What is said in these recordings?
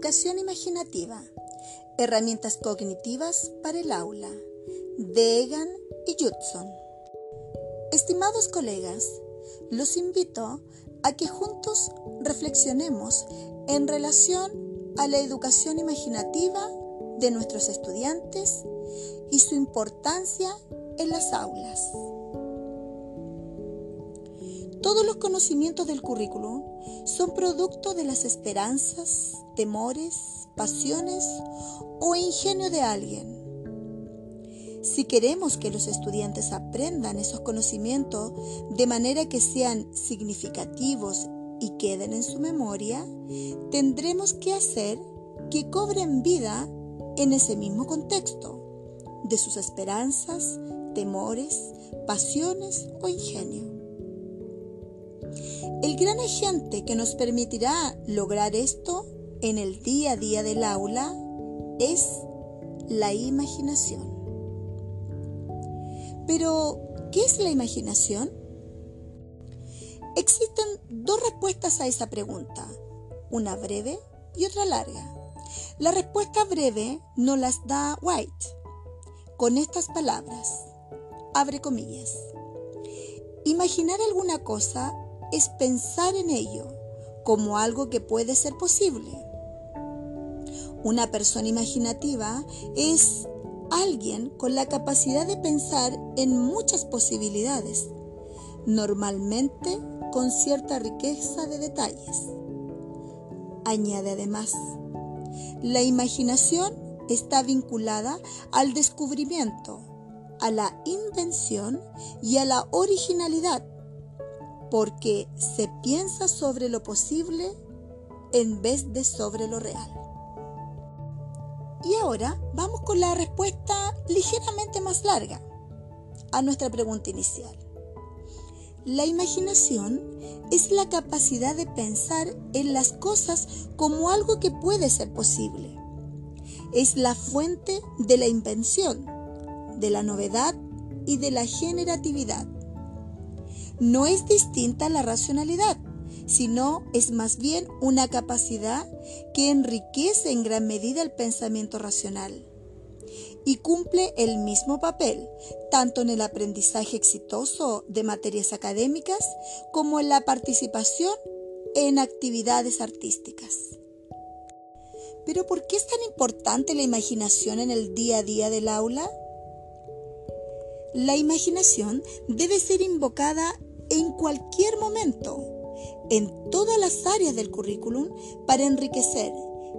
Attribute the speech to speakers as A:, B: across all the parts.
A: Educación imaginativa. Herramientas cognitivas para el aula. De Egan y Judson. Estimados colegas, los invito a que juntos reflexionemos en relación a la educación imaginativa de nuestros estudiantes y su importancia en las aulas. Todos los conocimientos del currículum son producto de las esperanzas, temores, pasiones o ingenio de alguien. Si queremos que los estudiantes aprendan esos conocimientos de manera que sean significativos y queden en su memoria, tendremos que hacer que cobren vida en ese mismo contexto de sus esperanzas, temores, pasiones o ingenio. El gran agente que nos permitirá lograr esto en el día a día del aula es la imaginación. Pero, ¿qué es la imaginación? Existen dos respuestas a esa pregunta, una breve y otra larga. La respuesta breve nos las da White con estas palabras, abre comillas. Imaginar alguna cosa es pensar en ello como algo que puede ser posible. Una persona imaginativa es alguien con la capacidad de pensar en muchas posibilidades, normalmente con cierta riqueza de detalles. Añade además, la imaginación está vinculada al descubrimiento, a la invención y a la originalidad, porque se piensa sobre lo posible en vez de sobre lo real. Y ahora vamos con la respuesta ligeramente más larga a nuestra pregunta inicial. La imaginación es la capacidad de pensar en las cosas como algo que puede ser posible. Es la fuente de la invención, de la novedad y de la generatividad. No es distinta a la racionalidad, sino es más bien una capacidad que enriquece en gran medida el pensamiento racional y cumple el mismo papel, tanto en el aprendizaje exitoso de materias académicas como en la participación en actividades artísticas. Pero ¿por qué es tan importante la imaginación en el día a día del aula? La imaginación debe ser invocada en cualquier momento, en todas las áreas del currículum, para enriquecer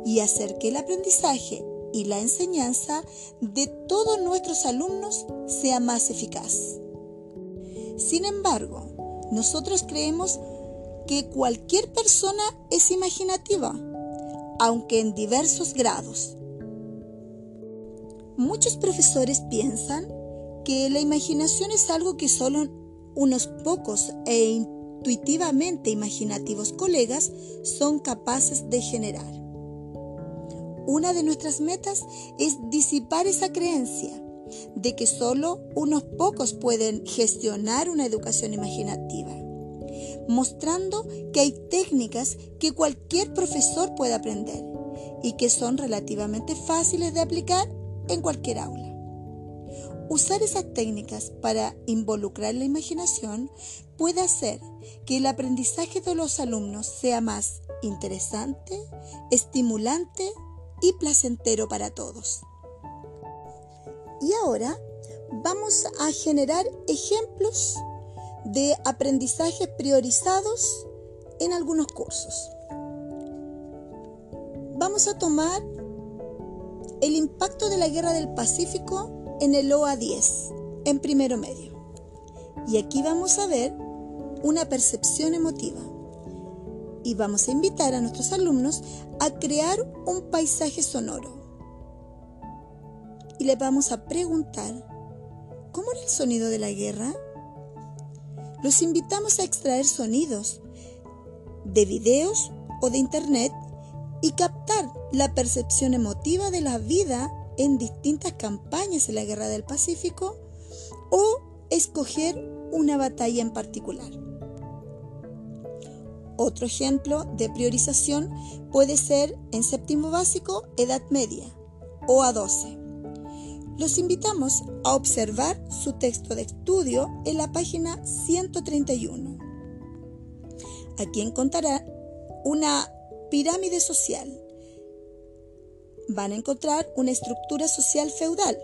A: y hacer que el aprendizaje y la enseñanza de todos nuestros alumnos sea más eficaz. Sin embargo, nosotros creemos que cualquier persona es imaginativa, aunque en diversos grados. Muchos profesores piensan que la imaginación es algo que solo unos pocos e intuitivamente imaginativos colegas son capaces de generar. Una de nuestras metas es disipar esa creencia de que solo unos pocos pueden gestionar una educación imaginativa, mostrando que hay técnicas que cualquier profesor puede aprender y que son relativamente fáciles de aplicar en cualquier aula. Usar esas técnicas para involucrar la imaginación puede hacer que el aprendizaje de los alumnos sea más interesante, estimulante y placentero para todos. Y ahora vamos a generar ejemplos de aprendizajes priorizados en algunos cursos. Vamos a tomar el impacto de la Guerra del Pacífico en el OA 10, en primero medio. Y aquí vamos a ver una percepción emotiva. Y vamos a invitar a nuestros alumnos a crear un paisaje sonoro. Y les vamos a preguntar, ¿cómo era el sonido de la guerra? Los invitamos a extraer sonidos de videos o de internet y captar la percepción emotiva de la vida en distintas campañas en la Guerra del Pacífico o escoger una batalla en particular. Otro ejemplo de priorización puede ser en séptimo básico, edad media o a 12. Los invitamos a observar su texto de estudio en la página 131. Aquí encontrarán una pirámide social. Van a encontrar una estructura social feudal.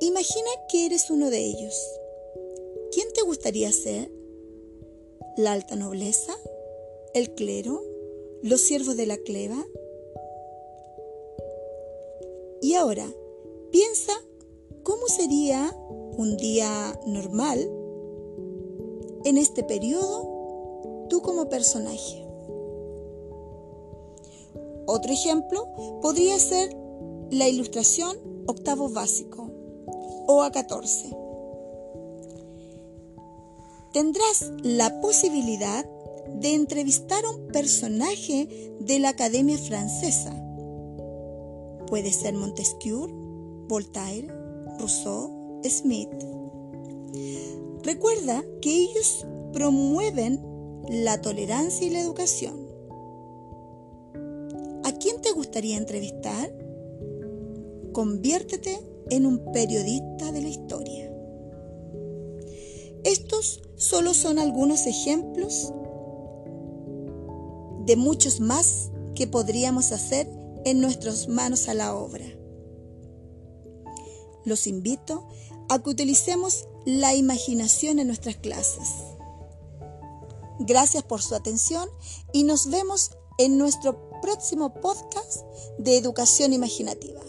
A: Imagina que eres uno de ellos. ¿Quién te gustaría ser? ¿La alta nobleza? ¿El clero? ¿Los siervos de la cleva? Y ahora, piensa cómo sería un día normal en este periodo tú como personaje. Otro ejemplo podría ser la ilustración octavo básico o A14. Tendrás la posibilidad de entrevistar a un personaje de la Academia Francesa Puede ser Montesquieu, Voltaire, Rousseau, Smith. Recuerda que ellos promueven la tolerancia y la educación. ¿A quién te gustaría entrevistar? Conviértete en un periodista de la historia. Estos solo son algunos ejemplos de muchos más que podríamos hacer en nuestras manos a la obra. Los invito a que utilicemos la imaginación en nuestras clases. Gracias por su atención y nos vemos en nuestro próximo podcast de educación imaginativa.